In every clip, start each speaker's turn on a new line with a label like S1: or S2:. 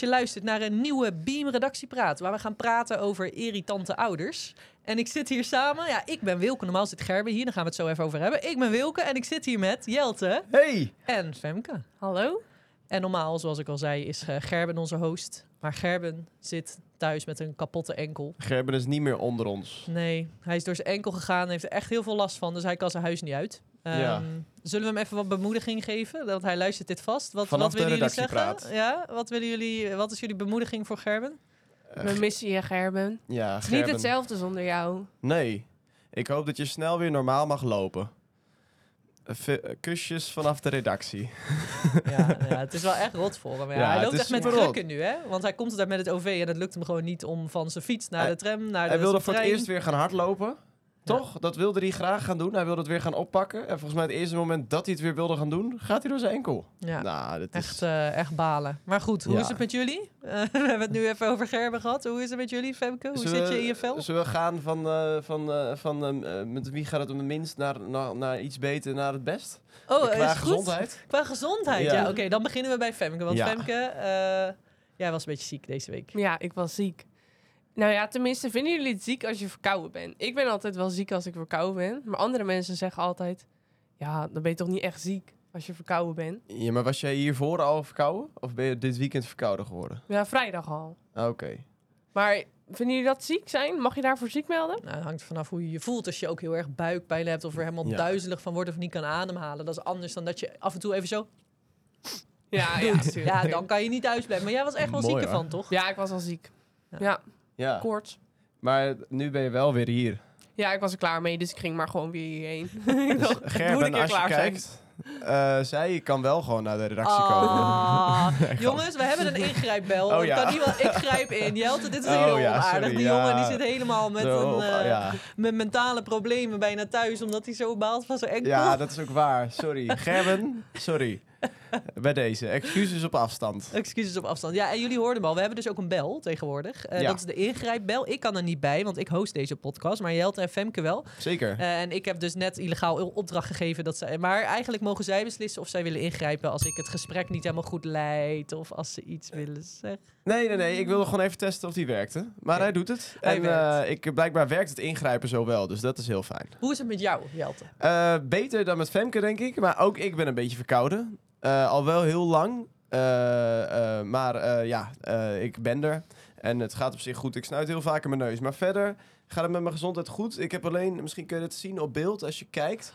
S1: dat je luistert naar een nieuwe Beam Redactiepraat. Waar we gaan praten over irritante ouders. En ik zit hier samen. Ja, ik ben Wilke. Normaal zit Gerben hier. Daar gaan we het zo even over hebben. Ik ben Wilke en ik zit hier met Jelte
S2: Hey!
S1: en Femke.
S3: Hallo?
S1: En normaal, zoals ik al zei, is eh, Gerben onze host. Maar Gerben zit thuis met een kapotte enkel.
S2: Gerben is niet meer onder ons.
S1: Nee, hij is door zijn enkel gegaan en heeft er echt heel veel last van. Dus hij kan zijn huis niet uit. Ehm,
S2: Ja.
S1: Zullen we hem even wat bemoediging geven? Dat hij luistert dit vast. Wat,
S2: Vanaf
S1: wat willen
S2: de
S1: jullie zeggen?
S2: redactiepraat.
S1: Ja, wat, willen jullie, wat is jullie bemoediging voor Gerben?
S2: Eh,
S3: We missen je, Gerben.
S2: ja,
S3: Het is niet hetzelfde zonder jou.
S2: Nee. Ik hoop dat je snel weer normaal mag lopen. Eh, eh, Kusjes vanaf de redactie.
S1: Ja, ja, het is wel echt rot voor hem. Ja.
S2: Ja,
S1: hij
S2: het
S1: loopt
S2: is
S1: echt met krukken nu, hè? Want hij komt daar met het OV en het lukt hem gewoon niet om van zijn fiets naar
S2: Hij-
S1: de tram, naar de
S2: Hij wilde voor het eerst weer gaan hardlopen. Toch? Dat wilde hij graag gaan doen. Hij wilde het weer gaan oppakken. En volgens mij het eerste moment dat hij het weer wilde gaan doen, gaat hij door zijn enkel.
S1: Ja.
S2: Nou, dat is...
S1: Echt, eh, echt balen. Maar goed, hoe
S2: Ja.
S1: is het met jullie? Eh, we hebben het nu even over Gerben gehad. Hoe is het met jullie, Femke? Hoe
S2: Zullen
S1: zit je in je vel?
S2: Zullen we gaan van, eh, van, eh, van met wie gaat het om het minst naar, naar, naar iets beter, naar het best?
S1: Oh,
S2: Qua
S1: is het goed?
S2: gezondheid?
S1: Qua gezondheid, ja.
S2: Ja.
S1: Oké, dan beginnen we bij Femke. Want
S2: Ja.
S1: Femke, eh, jij was een beetje ziek deze week.
S3: Ja, ik was ziek. Nou ja, tenminste, vinden jullie het ziek als je verkouden bent? Ik ben altijd wel ziek als ik verkouden ben. Maar andere mensen zeggen altijd... Ja, dan ben je toch niet echt ziek als je verkouden bent?
S2: Ja, maar was jij hiervoor al verkouden? Of ben je dit weekend verkouden geworden?
S3: Ja, vrijdag al.
S2: Ah, Oké.
S3: Maar vinden jullie dat ziek zijn? Mag je daarvoor ziek melden?
S1: Nou, het hangt vanaf hoe je je voelt. Als je ook heel erg buikpijn hebt of er helemaal
S2: Ja.
S1: duizelig van wordt of niet kan ademhalen. Dat is anders dan dat je af en toe even zo...
S3: Ja, tuurlijk.
S1: Ja, dan kan je niet thuis blijven. Maar jij was echt wel
S2: Mooi,
S1: ziek
S2: hoor.
S1: ervan, toch?
S3: Ja, ik was al ziek.
S1: Ja.
S3: Ja,
S2: Ja,
S3: koorts.
S2: maar nu ben je wel weer hier.
S3: Ja, ik was er klaar mee, dus ik ging maar gewoon weer hierheen.
S2: Dus
S3: dacht, moet ik
S2: Gerben,
S3: er
S2: als je kijkt, eh, zij kan wel gewoon naar de redactie komen.
S1: Ah, jongens, we hebben een ingrijpbel.
S2: Oh,
S1: Ik
S2: ja.
S1: kan niet wel, ik grijp in. Jelte, dit is
S2: Oh,
S1: heel
S2: ja,
S1: onaardig.
S2: sorry,
S1: Die
S2: ja.
S1: jongen die zit helemaal met,
S2: Zo,
S1: een,
S2: of-
S1: eh,
S2: ja.
S1: met mentale problemen bijna thuis, omdat hij zo baalt van zijn enkel.
S2: ja, dat is ook waar. Sorry. Gerben, sorry. Bij deze. Excuses op afstand.
S1: Excuses op afstand. Ja, en jullie hoorden hem al. We hebben dus ook een bel tegenwoordig. Eh,
S2: Ja.
S1: Dat is de ingrijpbel. Ik kan er niet bij, want ik host deze podcast. Maar Jelte en Femke wel.
S2: Zeker.
S1: Eh, en ik heb dus net illegaal opdracht gegeven. Dat zij, maar eigenlijk mogen zij beslissen of zij willen ingrijpen... als ik het gesprek niet helemaal goed leid. Of als ze iets willen zeggen.
S2: Nee, nee, nee. Ik wilde gewoon even testen of die werkte. Maar hij doet het.
S1: Hij
S2: en
S1: werkt.
S2: eh, ik, blijkbaar werkt het ingrijpen zo wel. Dus dat is heel fijn.
S1: Hoe is het met jou, Jelte?
S2: Beter dan met Femke, denk ik. Maar ook ik ben een beetje verkouden. Eh, al wel heel lang. Eh, eh, maar ja, ik ben er. En het gaat op zich goed. Ik snuit heel vaak in mijn neus. Maar verder gaat het met mijn gezondheid goed. Ik heb alleen, misschien kun je het zien op beeld als je kijkt.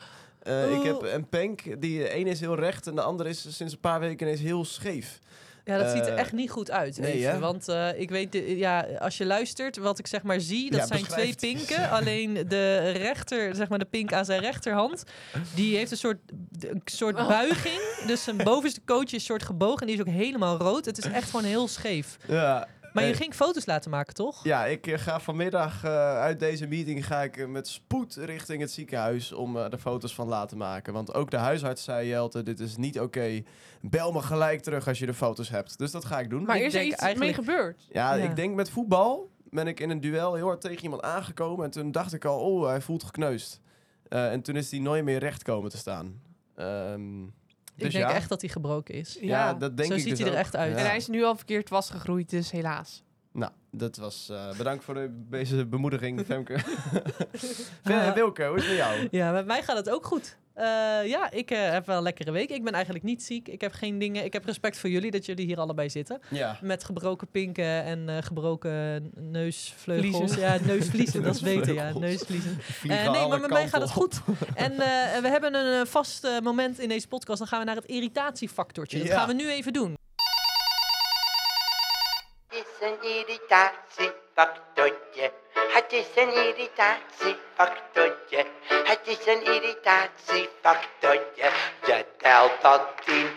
S2: Ik heb een penk. Die de ene is heel recht en de andere is sinds een paar weken ineens heel scheef.
S1: Ja, dat ziet er
S2: Eh,
S1: echt niet goed uit.
S2: nee,
S1: even. Want eh, ik weet, de- ja, als je luistert, wat ik zeg maar zie, dat
S2: Ja,
S1: zijn twee pinken. Alleen de rechter, zeg maar de pink aan zijn rechterhand, die heeft een soort, een soort
S3: Oh.
S1: buiging. Dus zijn bovenste coach is een soort gebogen en die is ook helemaal rood. Het is echt gewoon heel scheef.
S2: Ja,
S1: Maar je ging foto's laten maken, toch?
S2: Ja, ik eh, ga vanmiddag eh, uit deze meeting ga ik eh, met spoed richting het ziekenhuis om eh, er foto's van laten maken. Want ook de huisarts zei, Jelte, dit is niet oké. Bel me gelijk terug als je de foto's hebt. Dus dat ga ik doen.
S3: Maar
S1: Ik
S3: is er iets
S1: eigenlijk-
S3: mee gebeurd?
S2: ja,
S1: Ja.
S2: ik denk met voetbal ben ik in een duel heel hard tegen iemand aangekomen. En toen dacht ik al, oh, hij voelt gekneusd. Eh, en toen is hij nooit meer recht komen te staan. Ehm, dus
S1: ik denk
S2: ja.
S1: echt dat hij gebroken is.
S2: Ja, dat denk
S1: Zo
S2: ik
S1: ziet
S2: dus
S1: hij er
S2: ook.
S1: echt uit.
S2: Ja.
S3: En hij is nu al verkeerd vastgegroeid, dus helaas.
S2: Dat was... eh, bedankt voor de, deze bemoediging, Femke.
S1: Ah.
S2: Wilke, hoe is het met jou?
S1: Ja, met mij gaat het ook goed. Eh, ja, ik eh, heb wel een lekkere week. Ik ben eigenlijk niet ziek. Ik heb geen dingen. Ik heb respect voor jullie dat jullie hier allebei zitten.
S2: Ja.
S1: Met gebroken pinken en eh, gebroken neusvleugels.
S3: Vliezen.
S1: Ja, neusvliezen, dat is beter. Ja,
S2: Neusvleugels.
S1: neusvliezen. Nee, maar met mij gaat het goed. En eh, we hebben een vast eh, moment in deze podcast. Dan gaan we naar het irritatiefactortje. Dat
S2: Ja.
S1: gaan we nu even doen.
S4: Het is een irritatiefactortje. Het is een irritatiefactortje. Het is een irritatiefactortje. Je telt tot tien.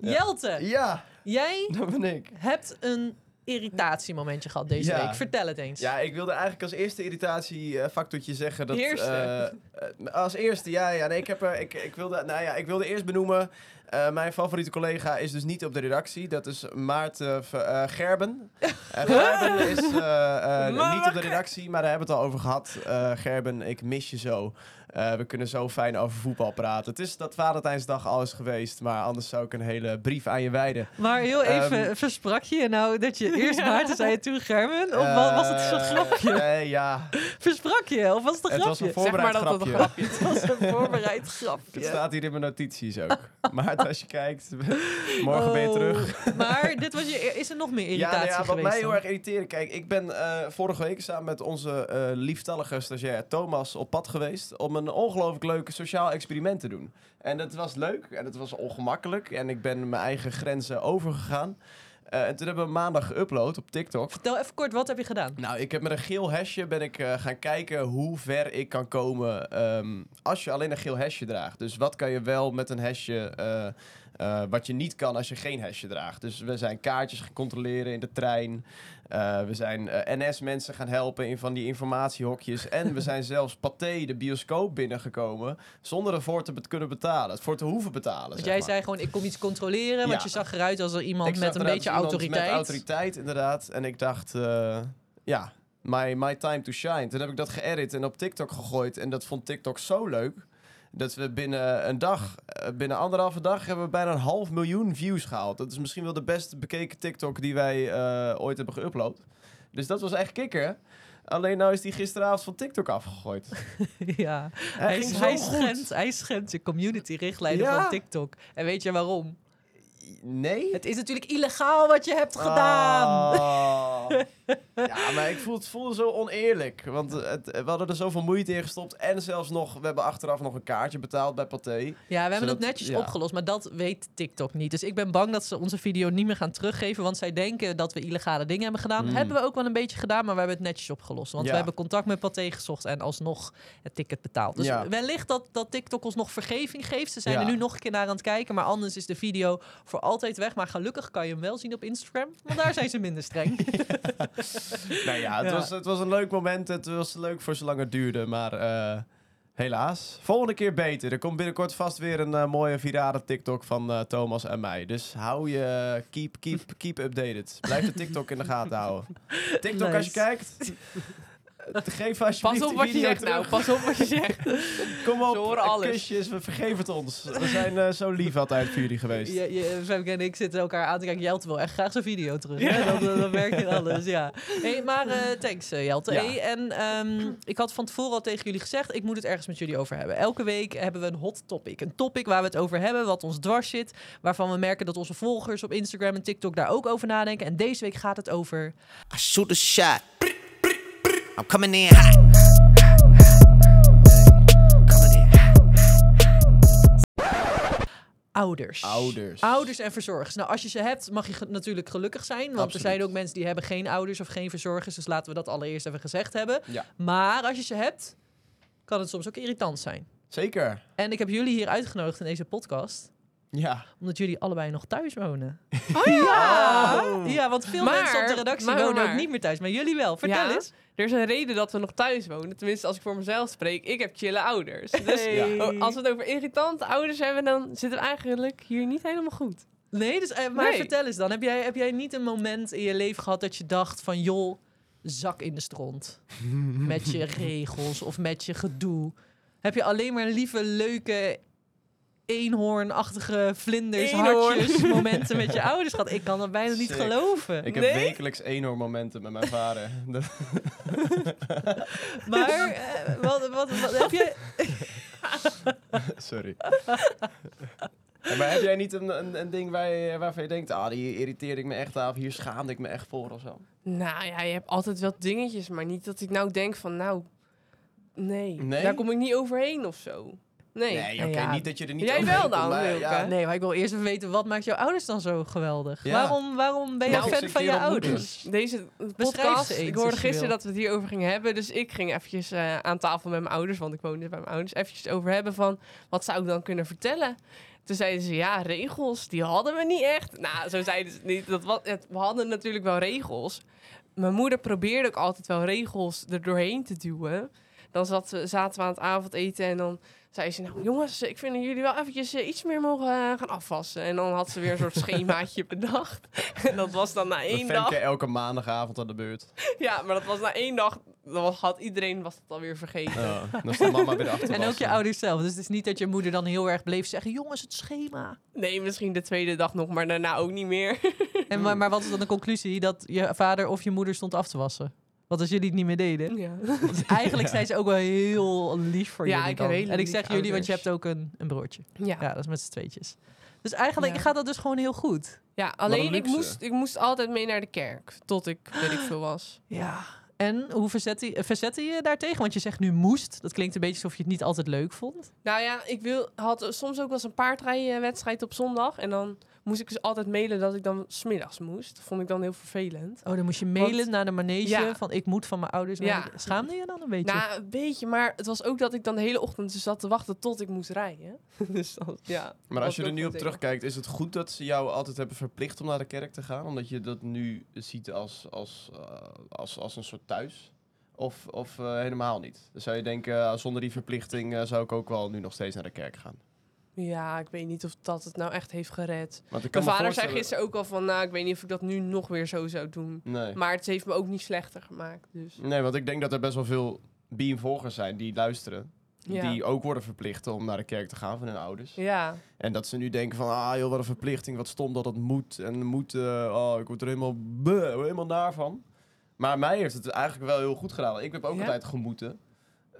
S2: Ja.
S1: Jelte,
S2: Ja,
S1: jij
S2: dat ben ik.
S1: hebt een irritatiemomentje gehad deze
S2: Ja.
S1: week. Vertel het eens.
S2: Ja, ik wilde eigenlijk als eerste irritatiefactortje zeggen dat...
S1: Eerste?
S2: eh, eh, als eerste, ja, ja. Nee, ik, heb er, ik, ik, wilde, nou ja, ik wilde eerst benoemen... Eh, mijn favoriete collega is dus niet op de redactie. Dat is Maarten eh, Gerben. Eh, Gerben is niet op de redactie, maar daar hebben we het al over gehad. Eh, Gerben, ik mis je zo. Eh, we kunnen zo fijn over voetbal praten. Het is dat Valentijnsdag al is geweest, maar anders zou ik een hele brief aan je wijden.
S1: Maar heel even,
S2: Ehm,
S1: versprak je je nou dat je eerst
S3: Ja.
S1: Maarten zei en toen Gerben? Of wa- was het zo'n
S2: Eh,
S1: grapje?
S2: Nee, ja.
S1: Versprak je? Of was het een
S2: Het was
S1: grapje?
S2: een
S3: Zeg maar
S2: voorbereid
S3: dat het een
S2: grapje.
S3: grapje.
S1: Het was een voorbereid
S2: Het
S1: grapje.
S2: staat hier in mijn notities ook. Maarten, als je kijkt, morgen ben je
S1: Oh,
S2: terug.
S1: Maar dit was je, is er nog meer irritatie
S2: Ja, nou ja, wat
S1: geweest
S2: mij heel
S1: dan?
S2: erg irriteert. Kijk, ik ben eh, vorige week samen met onze eh, lieftallige stagiair Thomas op pad geweest om een ongelooflijk leuk sociaal experiment te doen. En dat was leuk en het was ongemakkelijk en ik ben mijn eigen grenzen overgegaan. Eh, en toen hebben we maandag geüpload op TikTok.
S1: Vertel even kort, wat heb je gedaan?
S2: Nou, ik heb met een geel hesje ben ik eh, gaan kijken hoe ver ik kan komen ehm, als je alleen een geel hesje draagt. Dus wat kan je wel met een hesje eh, eh, wat je niet kan als je geen hesje draagt. Dus we zijn kaartjes gaan controleren in de trein. Eh, we zijn eh, NS-mensen gaan helpen in van die informatiehokjes. En we zijn zelfs Pathé, de bioscoop, binnengekomen zonder ervoor te kunnen betalen. Voor te hoeven betalen,
S1: Want jij
S2: maar.
S1: zei gewoon, ik kom iets controleren. Want
S2: Ja.
S1: je zag eruit als er iemand
S2: Ik
S1: met een beetje autoriteit.
S2: Met autoriteit, inderdaad. En ik dacht, ja, my, my time to shine. Toen heb ik dat geëdit en op TikTok gegooid. En dat vond TikTok zo leuk. Dat we binnen een dag, eh, binnen anderhalve dag, hebben we bijna een half miljoen views gehaald. Dat is misschien wel de best bekeken TikTok die wij eh, ooit hebben geüpload. Dus dat was echt kikker. Alleen nou is die gisteravond van TikTok afgegooid.
S1: ja.
S2: Hij,
S1: schendt, hij schendt de community richtlijnen
S2: Ja.
S1: van TikTok. En weet je waarom?
S2: Nee?
S1: Het is natuurlijk illegaal wat je hebt gedaan.
S2: Oh. ja, maar ik voel, het voelde zo oneerlijk. Want het, we hadden er zoveel moeite in gestopt. En zelfs nog, we hebben achteraf nog een kaartje betaald bij Pathé.
S1: Ja, we hebben
S2: Zodat-
S1: het netjes
S2: ja.
S1: opgelost, maar dat weet TikTok niet. Dus ik ben bang dat ze onze video niet meer gaan teruggeven, want zij denken dat we illegale dingen hebben gedaan.
S2: Hmm.
S1: Hebben we ook wel een beetje gedaan, maar we hebben het netjes opgelost. Want
S2: Ja.
S1: we hebben contact met Pathé gezocht en alsnog het ticket betaald. Dus
S2: Ja.
S1: wellicht dat, dat TikTok ons nog vergeving geeft. Ze zijn er nu nog een keer naar aan het kijken, maar anders is de video voor altijd weg. Maar gelukkig kan je hem wel zien op Instagram, want daar zijn ze minder streng.
S2: Nou ja, het,
S1: Ja.
S2: Was, het was een leuk moment. Het was leuk voor zolang het duurde. Maar eh, helaas. Volgende keer beter. Er komt binnenkort vast weer een eh, mooie virale TikTok van eh, Thomas en mij. Dus hou je... Keep, keep, keep updated. Blijf de TikTok in de gaten houden. TikTok als je kijkt... eh, Geef alsjeblieft
S3: Pas op wat je zegt
S2: terug.
S3: nou. Pas op wat je zegt.
S2: Kom op,
S3: horen alles.
S2: kusjes, we vergeven het ons. We zijn eh, zo lief altijd voor jullie geweest.
S1: Je, je, Femke en ik zitten elkaar aan te kijken. Jelte wil echt graag zijn video terug. hè? Dat, dat, dat merk je in alles, ja. Hey, maar eh, thanks, eh, Jelte.
S2: Ja.
S1: Hey, en ehm, ik had van tevoren al tegen jullie gezegd... ik moet het ergens met jullie over hebben. Elke week hebben we een hot topic. Een topic waar we het over hebben, wat ons dwars zit. Waarvan we merken dat onze volgers op Instagram en TikTok daar ook over nadenken. En deze week gaat het over
S5: I shoot a shot. I'm coming in hot.
S1: Ouders.
S2: Ouders.
S1: Ouders en verzorgers. Nou, als je ze hebt, mag je ge- natuurlijk gelukkig zijn. Want er zijn ook mensen die hebben geen ouders of geen verzorgers. Dus laten we dat allereerst even gezegd hebben.
S2: Ja.
S1: Maar als je ze hebt, kan het soms ook irritant zijn.
S2: Zeker.
S1: En ik heb jullie hier uitgenodigd in deze podcast.
S2: Ja.
S1: Omdat jullie allebei nog thuis wonen.
S3: Oh ja!
S1: Ja, ja want veel
S3: Maar-
S1: mensen op de redactie
S3: maar-
S1: wonen ook niet meer thuis. Maar jullie wel. Vertel
S3: Ja.
S1: eens.
S3: Er is een reden dat we nog thuis wonen. Tenminste, als ik voor mezelf spreek. Ik heb chille ouders. Dus
S1: Hey.
S3: oh, als we het over irritante ouders hebben, dan zitten we eigenlijk hier niet helemaal goed.
S1: Nee, dus, eh, maar
S3: Nee.
S1: vertel eens dan. Heb jij, heb jij niet een moment in je leven gehad dat je dacht van... joh, zak in de stront. met je regels of met je gedoe. Heb je alleen maar lieve, leuke, eenhoornachtige vlinders,
S3: Eenhoorn.
S1: hartjes, momenten met je ouders gehad? Ik kan dat bijna niet
S2: Sick.
S1: geloven.
S2: Ik heb
S3: Nee?
S2: wekelijks eenhoorn momenten met mijn vader.
S1: Maar eh, wat, wat, wat, heb je...
S2: Sorry. Ja, maar heb jij niet een, een, een ding waar je, waarvan je denkt... Ah, hier irriteerde ik me echt aan. Of hier schaamde ik me echt voor of zo?
S3: Nou ja, je hebt altijd wel dingetjes, maar niet dat ik nou denk van, nou, nee,
S2: Nee?
S3: daar kom ik niet overheen of zo. Nee.
S2: Nee, oké.
S1: ja.
S2: Niet dat je er niet
S3: Jij wel dan,
S2: maar ja,
S1: Nee, maar ik wil eerst even weten, wat maakt jouw ouders dan zo geweldig?
S2: Ja.
S1: Waarom, waarom ben
S2: ik ze
S1: fan van je ouders?
S3: Deze podcast, ik hoorde gisteren dat we het hierover gingen hebben. Dus ik ging eventjes eh, aan tafel met mijn ouders, want ik woonde bij mijn ouders, eventjes over hebben van, wat zou ik dan kunnen vertellen? Toen zeiden ze, ja, regels, die hadden we niet echt. Nou, zo zeiden ze het niet. Dat was, het, we hadden natuurlijk wel regels. Mijn moeder probeerde ook altijd wel regels er doorheen te duwen. Dan zat, zaten we aan het avondeten en dan zei ze, nou jongens, ik vind dat jullie wel eventjes eh, iets meer mogen eh, gaan afwassen. En dan had ze weer een soort schemaatje bedacht. En dat was dan na één dag.
S2: elke maandagavond aan de beurt.
S3: Ja, maar dat was na één dag, dan was- had iedereen was het alweer vergeten.
S2: Ja, dan staat mama weer achter.
S1: En ook je ouders zelf. Dus het is niet dat je moeder dan heel erg bleef zeggen... jongens, het schema.
S3: Nee, misschien de tweede dag nog, maar daarna ook niet meer.
S1: En, maar, maar wat is dan de conclusie? Dat je vader of je moeder stond af te wassen? Want als jullie het niet meer deden...
S3: Ja.
S1: Dus eigenlijk zijn ze ook wel heel lief voor
S3: Ja,
S1: jullie
S3: ik
S1: dan.
S3: hele
S1: En ik zeg jullie, want je hebt ook een, een broertje.
S3: Ja.
S1: Ja, dat is met z'n tweetjes. Dus eigenlijk
S3: Ja.
S1: gaat dat dus gewoon heel goed.
S3: Ja, alleen ik moest, ik moest altijd mee naar de kerk. Tot ik, weet ik veel was.
S1: Ja. En hoe verzette je, verzette je daartegen? Want je zegt nu moest. Dat klinkt een beetje alsof je het niet altijd leuk vond.
S3: Nou ja, ik wil, had soms ook wel eens een paardrijwedstrijd op zondag. En dan moest ik dus altijd mailen dat ik dan smiddags moest. Dat vond ik dan heel vervelend.
S1: Oh, dan moest je mailen
S3: Want-
S1: naar de manege
S3: Ja.
S1: van ik moet van mijn ouders. naar
S3: Ja.
S1: de- Schaamde je dan een beetje?
S3: Nou, een beetje, maar het was ook dat ik dan de hele ochtend dus zat te wachten tot ik moest rijden. dus dan, ja.
S2: Maar als je er nu op terugkijkt, is het goed dat ze jou altijd hebben verplicht om naar de kerk te gaan? Omdat je dat nu ziet als, als, eh, als, als een soort thuis? Of, of eh, helemaal niet? Dan zou je denken, eh, zonder die verplichting zou ik ook wel nu nog steeds naar de kerk gaan.
S3: Ja, ik weet niet of dat het nou echt heeft gered. Mijn vader zei gisteren ook al van, nou, ik weet niet of ik dat nu nog weer zo zou doen.
S2: Nee.
S3: Maar het heeft me ook niet slechter gemaakt, dus...
S2: nee, want ik denk dat er best wel veel Beam-volgers zijn die luisteren.
S3: Ja.
S2: Die ook worden verplicht om naar de kerk te gaan van hun ouders.
S3: Ja,
S2: En dat ze nu denken van, ah joh, wat een verplichting, wat stom dat het moet. En moet, eh, oh, ik word er helemaal, bleh, helemaal naar van. Maar mij heeft het eigenlijk wel heel goed gedaan. Ik heb ook
S3: Ja?
S2: altijd gemoeten.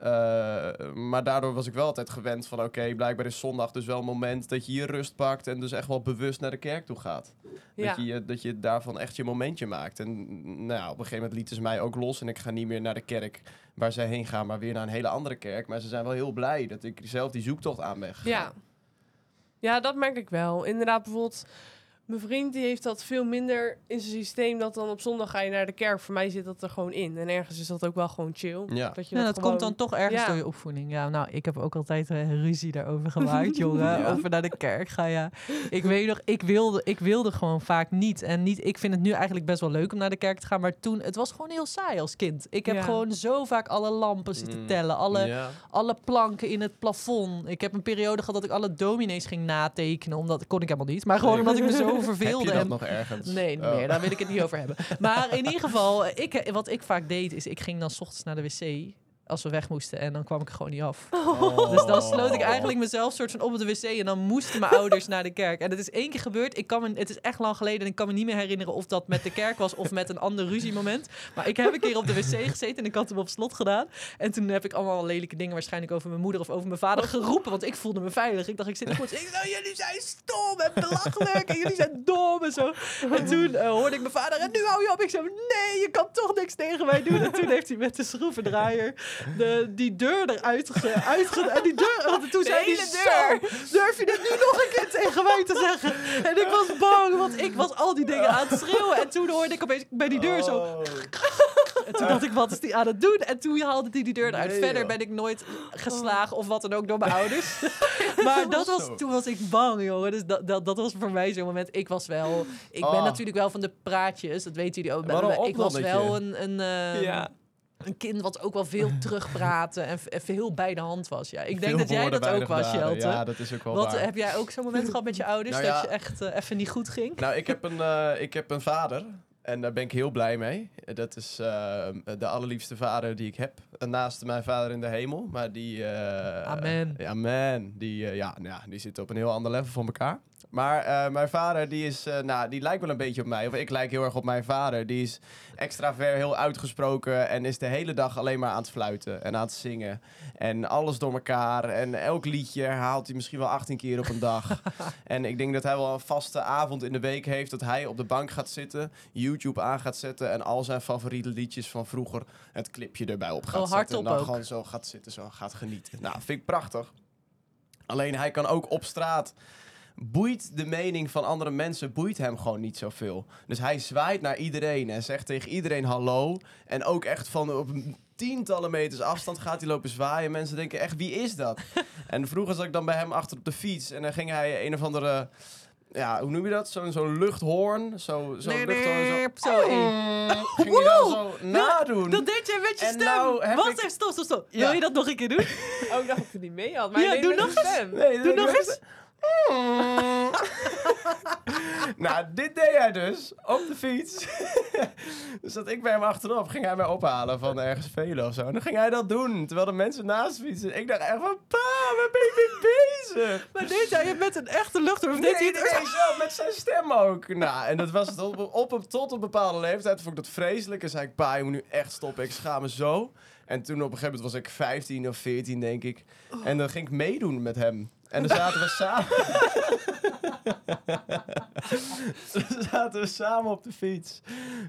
S2: Eh, maar daardoor was ik wel altijd gewend van, oké, blijkbaar is zondag dus wel een moment dat je je rust pakt en dus echt wel bewust naar de kerk toe gaat.
S3: ja.
S2: Dat, je, je- dat je daarvan echt je momentje maakt. En nou, ja, op een gegeven moment lieten ze mij ook los en ik ga niet meer naar de kerk waar zij heen gaan, maar weer naar een hele andere kerk. Maar ze zijn wel heel blij dat ik zelf die zoektocht aan ben gegaan.
S3: Ja. ja, dat merk ik wel. Inderdaad, bijvoorbeeld... Mijn vriend die heeft dat veel minder in zijn systeem. Dat dan op zondag ga je naar de kerk. Voor mij zit dat er gewoon in. En ergens is dat ook wel gewoon chill.
S2: Ja.
S3: Dat, je
S1: Ja, dat
S3: gewoon-
S1: komt dan toch ergens
S3: Ja.
S1: door je opvoeding. Ja, nou, ik heb ook altijd eh, ruzie daarover gemaakt, jongen.
S2: Ja.
S1: Over naar de kerk gaan, ja. Ik weet nog, ik wilde, ik wilde gewoon vaak niet. En niet, ik vind het nu eigenlijk best wel leuk om naar de kerk te gaan. Maar toen, het was gewoon heel saai als kind. Ik heb
S3: Ja.
S1: gewoon zo vaak alle lampen zitten
S2: Mm.
S1: tellen. Alle,
S2: Ja.
S1: alle planken in het plafond. Ik heb een periode gehad dat ik alle dominees ging natekenen. Omdat, kon ik helemaal niet. Maar gewoon omdat ik me zo
S2: Heb je dat
S1: en
S2: nog ergens?
S1: Nee,
S2: Oh.
S1: meer. Daar wil ik het niet over hebben. Maar in ieder geval, ik, wat ik vaak deed, is ik ging dan 's ochtends naar de wc als we weg moesten. En dan kwam ik er gewoon niet af.
S2: Oh.
S1: Dus dan sloot ik eigenlijk mezelf soort van op de wc. En dan moesten mijn ouders naar de kerk. En het is één keer gebeurd. Ik kan me, het is echt lang geleden. En ik kan me niet meer herinneren of dat met de kerk was of met een ander ruziemoment. Maar ik heb een keer op de wc gezeten en ik had hem op slot gedaan. En toen heb ik allemaal lelijke dingen waarschijnlijk over mijn moeder of over mijn vader geroepen. Want ik voelde me veilig. Ik dacht, ik zit er goed. Ik nou, jullie zijn stom en belachelijk. En jullie zijn dom en zo. En toen eh, hoorde ik mijn vader. En nu hou je op. Ik zei, nee, je kan toch niks tegen mij doen. En toen heeft hij met de schroevendraaier de, die deur eruit ge, uitge... En die deur... Want toen
S3: De
S1: zei hij,
S3: hele deur.
S1: "Zo, durf je dit nu nog een keer tegen mij te zeggen? En ik was bang, want ik was al die dingen aan het schreeuwen. En toen hoorde ik opeens bij die deur zo...
S2: Oh.
S1: En toen dacht ik, wat is die aan het doen? En toen haalde hij die deur eruit.
S2: Nee,
S1: Verder
S2: joh.
S1: ben ik nooit geslagen of wat dan ook door mijn ouders. maar dat was, toen was ik bang, jongen. Dus dat, dat, dat was voor mij zo'n moment. Ik was wel... Ik ben
S2: Oh.
S1: natuurlijk wel van de praatjes. Dat weten jullie ook.
S2: Waarom
S1: ik was wel een... een ehm,
S3: Ja.
S1: Een kind wat ook wel veel terugpraatte en, en veel bij de hand was. Ja, ik denk
S2: Veel
S1: dat jij dat ook was,
S2: daden.
S1: Jelte.
S2: Ja, dat is ook wel
S1: Wat,
S2: waar.
S1: heb jij ook zo'n moment gehad met je ouders
S2: Nou
S1: dat je echt eh, even niet goed ging?
S2: Nou, ik heb, een, eh, ik heb een vader. En daar ben ik heel blij mee. Dat is eh, de allerliefste vader die ik heb. Naast mijn vader in de hemel. Maar die...
S1: Amen.
S2: amen. Die, ja, nou ja, die zit op een heel ander level van elkaar. Maar eh, mijn vader, die, is, eh, nou, die lijkt wel een beetje op mij. Of ik lijk heel erg op mijn vader. Die is extravert, heel uitgesproken. En is de hele dag alleen maar aan het fluiten en aan het zingen. En alles door elkaar. En elk liedje herhaalt hij misschien wel 18 keer op een dag. en ik denk dat hij wel een vaste avond in de week heeft. Dat hij op de bank gaat zitten, YouTube aan gaat zetten. En al zijn favoriete liedjes van vroeger het clipje erbij op gaat
S1: Oh,
S2: zetten. En dan
S1: ook.
S2: gewoon zo gaat zitten, zo gaat genieten. Nou, vind ik prachtig. Alleen hij kan ook op straat. Boeit de mening van andere mensen, boeit hem gewoon niet zoveel. Dus hij zwaait naar iedereen en zegt tegen iedereen hallo. En ook echt van op tientallen meters afstand gaat hij lopen zwaaien. Mensen denken echt, wie is dat? en vroeger zat ik dan bij hem achter op de fiets. En dan ging hij een of andere ja, hoe noem je dat? Zo'n zo'n luchthoorn. Zo, zo'n
S1: Nee,
S2: luchthoorn. Zo,
S1: nee, zo één.
S2: ging je dan zo nadoen.
S1: Dat deed je met je
S2: En
S1: stem.
S2: nou heb
S1: Wacht
S2: ik-
S1: even, stop, stop, stop.
S2: Ja.
S1: Wil je dat nog een keer doen?
S3: Oh, ik dacht dat ik het niet mee had. Maar
S1: Ja,
S3: nee,
S1: doe nog eens.
S2: Nee,
S1: Doe nog
S2: doe
S1: eens.
S2: nou, dit deed hij dus op de fiets. dus dat ik bij hem achterop ging hij mij ophalen van ergens velen of zo. En dan ging hij dat doen, terwijl de mensen naast fietsen. Ik dacht echt van, pa, waar ben je mee bezig?
S1: Maar deed hij het met een echte? Of
S2: Nee,
S1: deed hij
S2: nee,
S1: het
S2: nee, zo, met zijn stem ook. Nou, en dat was het op, op, op- tot een bepaalde leeftijd. Vond ik dat vreselijk. En zei ik, pa, je moet nu echt stoppen. Ik schaam me zo. En toen op een gegeven moment was ik 15 of 14, denk ik. En dan ging ik meedoen met hem. En dan zaten we samen... dan zaten we samen op de fiets.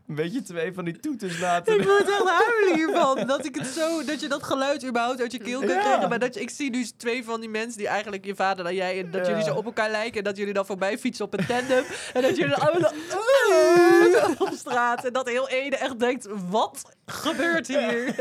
S2: Een beetje twee van die toeters laten
S1: Ik moet echt huilen hiervan. Dat, ik het zo, dat je dat geluid überhaupt uit je keel kunt
S2: Ja.
S1: krijgen. Maar dat je, ik zie nu twee van die mensen die eigenlijk je vader en jij... en dat
S2: Ja.
S1: jullie zo op elkaar lijken. En dat jullie dan voorbij fietsen op een tandem. en dat jullie dan allemaal op straat. En dat heel ene echt denkt, wat gebeurt hier?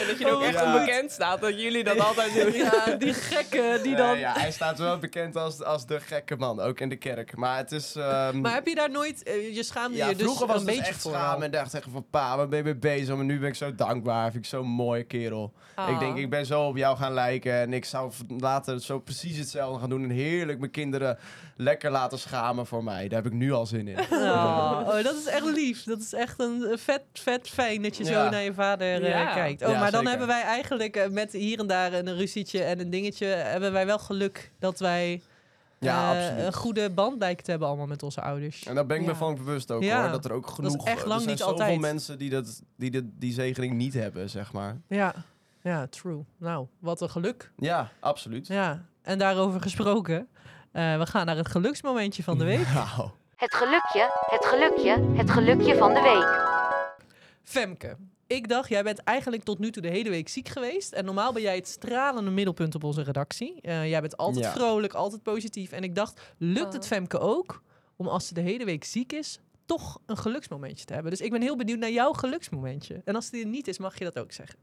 S3: En dat je er ook
S1: Oh,
S3: echt
S2: ja.
S3: onbekend staat. Dat jullie dat altijd doen.
S1: ja, die gekken die dan...
S2: Eh, ja, hij staat wel bekend als, als de gekke man, ook in de kerk. Maar het is... ehm,
S1: Maar heb je daar nooit... eh, je schaamde
S2: Ja,
S1: je dus
S2: vroeger was
S1: een
S2: dus
S1: beetje
S2: echt
S1: voor.
S2: schaam en dacht echt van pa, waar ben je mee bezig? Maar nu ben ik zo dankbaar, vind ik zo'n mooie kerel.
S3: Ah.
S2: Ik denk, ik ben zo op jou gaan lijken en ik zou later zo precies hetzelfde gaan doen en heerlijk mijn kinderen lekker laten schamen voor mij. Daar heb ik nu al zin in.
S1: Oh, oh, dat is echt lief. Dat is echt een vet, vet fijn dat je zo naar je vader eh,
S3: Ja.
S1: kijkt. Oh,
S2: Ja,
S1: maar dan
S2: zeker.
S1: hebben wij eigenlijk eh, met hier en daar een ruzietje en een dingetje... hebben wij wel geluk dat wij
S2: Ja, absoluut.
S1: een goede band lijken te hebben allemaal met onze ouders.
S2: En daar ben ik me van bewust ook
S1: Ja.
S2: hoor, dat er ook
S1: is
S2: genoeg...
S1: echt lang
S2: er zijn
S1: niet
S2: zoveel
S1: altijd.
S2: mensen die, dat, die de, die zegening niet hebben, zeg maar.
S1: Ja, ja, true. Nou, wat een geluk.
S2: Ja, absoluut.
S1: Ja, en daarover gesproken... eh, we gaan naar het geluksmomentje van de week.
S2: Nou,
S6: Het gelukje, het gelukje, het gelukje van de week.
S1: Femke, ik dacht, jij bent eigenlijk tot nu toe de hele week ziek geweest. En normaal ben jij het stralende middelpunt op onze redactie. Eh, jij bent altijd
S2: Ja.
S1: vrolijk, altijd positief. En ik dacht, lukt het
S3: Oh.
S1: Femke ook om als ze de hele week ziek is, toch een geluksmomentje te hebben? Dus ik ben heel benieuwd naar jouw geluksmomentje. En als die er niet is, mag je dat ook zeggen.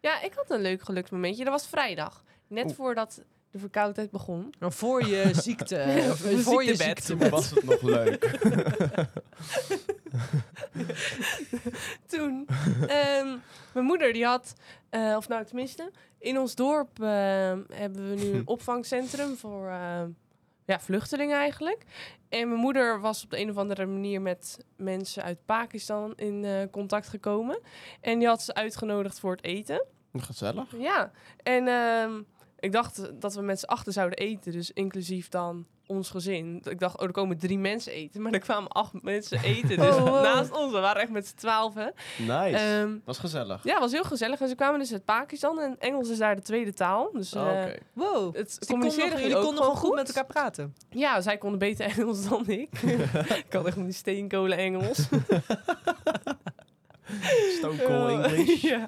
S3: Ja, ik had een leuk geluksmomentje. Dat was vrijdag. Net
S2: Oeh.
S3: voordat de verkoudheid begon.
S1: Maar voor je ziekte,
S3: Voor
S1: voor je
S3: ziektebed.
S1: ziekte.
S2: toen was het nog leuk.
S3: Toen, ehm, mijn moeder die had, eh, of nou tenminste, in ons dorp ehm, hebben we nu een opvangcentrum voor ehm, ja, vluchtelingen eigenlijk. En mijn moeder was op de een of andere manier met mensen uit Pakistan in eh, contact gekomen. En die had ze uitgenodigd voor het eten.
S2: Gezellig.
S3: Ja, en ik dacht dat we met z'n achter zouden eten, dus inclusief dan ons gezin. Ik dacht, oh, er komen drie mensen eten, maar er kwamen acht mensen eten. Dus
S1: Oh, wow.
S3: naast ons, we waren echt met z'n twaalfen.
S2: Nice.
S3: Ehm,
S2: was gezellig.
S3: ja, was heel gezellig. En ze kwamen dus uit Pakistan en Engels is daar de tweede taal. Dus
S2: Oh,
S3: eh.
S1: Wow.
S3: het
S1: Dus
S3: communiceren
S1: jullie konden gewoon goed met elkaar praten.
S3: Ja, zij konden beter Engels dan ik. ik had echt die steenkolen Engels.
S2: Stone Cold English.
S3: ja.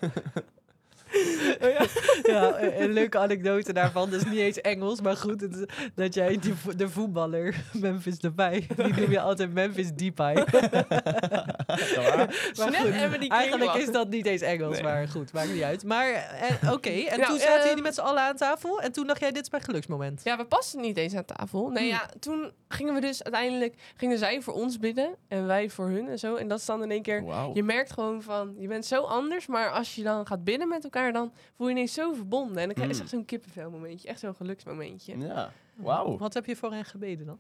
S1: Ja, ja, een, een leuke anekdote daarvan. Dat is niet eens Engels, maar goed. het dat jij die, de voetballer Memphis Depay, die noem je altijd Memphis Depay. maar goed, eigenlijk is dat niet eens Engels,
S3: Nee.
S1: maar goed, maakt niet uit. Maar eh, oké, en
S3: Nou,
S1: toen zaten
S3: ehm,
S1: jullie met z'n allen aan tafel en toen dacht jij, dit is mijn geluksmoment.
S3: Ja, we pasten niet eens aan tafel. Nee,
S1: Hmm.
S3: ja, toen gingen we dus uiteindelijk... Gingen zij voor ons bidden en wij voor hun en zo. En dat is dan in één keer... Je merkt gewoon van, je bent zo anders, maar als je dan gaat bidden met elkaar, dan voel je ineens zo verbonden. En dan krijg je
S2: Mm.
S3: echt zo'n kippenvel momentje, echt zo'n geluksmomentje.
S2: Ja, wauw.
S1: Wat heb je voor hen gebeden dan?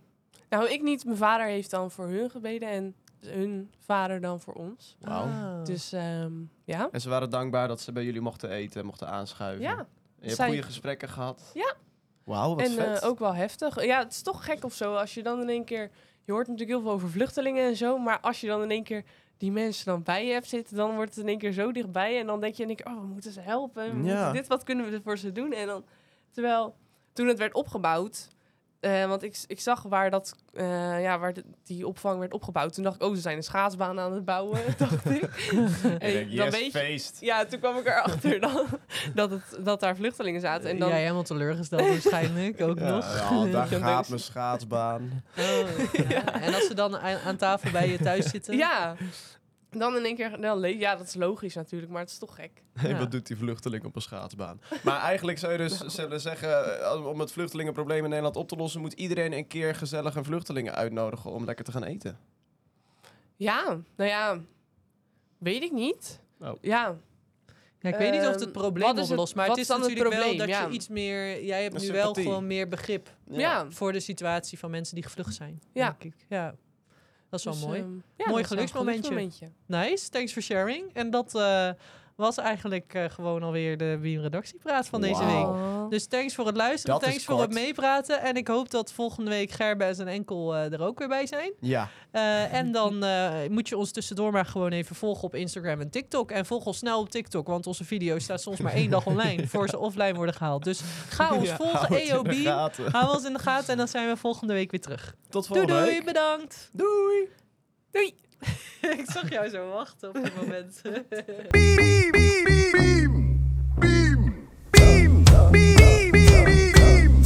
S3: Nou, ik niet. Mijn vader heeft dan voor hun gebeden en hun vader dan voor ons.
S2: Wauw.
S1: Ah.
S3: Dus ehm, ja.
S2: En ze waren dankbaar dat ze bij jullie mochten eten, mochten aanschuiven.
S3: Ja,
S2: En je hebt
S3: zij-
S2: goede gesprekken gehad.
S3: Ja.
S2: Wauw, wat
S3: en
S2: vet.
S3: eh, ook wel heftig. Ja, het is toch gek of zo als je dan in één keer... Je hoort natuurlijk heel veel over vluchtelingen en zo, maar als je dan in één keer die mensen dan bij je hebt zitten, dan wordt het in één keer zo dichtbij. En dan denk je één keer, oh, we moeten ze helpen. We
S2: Ja.
S3: moeten dit, wat kunnen we voor ze doen? En dan, terwijl toen het werd opgebouwd, eh, want ik, ik zag waar, dat, eh, ja, waar de- die opvang werd opgebouwd. Toen dacht ik, oh, ze zijn een schaatsbaan aan het bouwen, dacht ik.
S2: En
S3: dan weet je,
S2: feest.
S3: ja, toen kwam ik erachter dan, dat, het, dat daar vluchtelingen zaten. En dan,
S1: Jij helemaal teleurgesteld waarschijnlijk ook
S2: Ja,
S1: nog.
S2: ja, daar
S3: Ja,
S2: gaat mijn schaatsbaan.
S1: Oh, ja. En als ze dan aan, aan tafel bij je thuis zitten?
S3: ja, Dan in één keer, nou, ja, dat is logisch natuurlijk, maar het is toch gek.
S1: Ja.
S2: Wat doet die vluchteling op een schaatsbaan? Maar eigenlijk zou je dus zullen zeggen, eh, om het vluchtelingenprobleem in Nederland op te lossen, moet iedereen een keer gezellig een vluchtelingen uitnodigen om lekker te gaan eten.
S3: Ja, nou ja, weet ik niet.
S2: Oh.
S3: Ja,
S1: Ja, ik weet niet of het het
S3: Ehm,
S1: probleem
S3: wat is het-
S1: oplost, maar
S3: wat
S1: het is
S3: het
S1: natuurlijk wel dat
S3: Ja.
S1: je iets meer... Jij hebt nu wel gewoon meer begrip
S3: ja.
S1: voor de situatie van mensen die gevlucht zijn.
S3: Ja.
S1: denk ik. Ja, dat is wel
S3: Dus,
S1: mooi.
S3: ehm, ja,
S1: Mooi geluksmomentje. Nice, thanks for sharing. En dat eh, was eigenlijk eh, gewoon alweer de Wien redactiepraat van deze week. Dus thanks voor het luisteren,
S2: Dat
S1: thanks voor het meepraten. En ik hoop dat volgende week Gerbes en Enkel eh, er ook weer bij zijn.
S2: Ja,
S1: Eh, en dan moet je ons tussendoor maar gewoon even volgen op Instagram en TikTok. En volg ons snel op TikTok, want onze video staat soms maar één dag online voor ze offline worden gehaald. Dus ga ons
S2: Ja,
S1: volgen, EOB.
S2: gaten.
S1: Hou ons in de gaten en dan zijn we volgende week weer terug.
S2: Tot
S1: Doei
S2: volgende
S1: doei,
S2: week.
S1: bedankt.
S2: Doei.
S1: Doei. ik zag jou zo wachten op dit moment.
S2: beam, beam, beam, beam. beem beem beem beem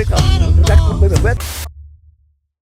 S2: Ik beem beem mijn bed.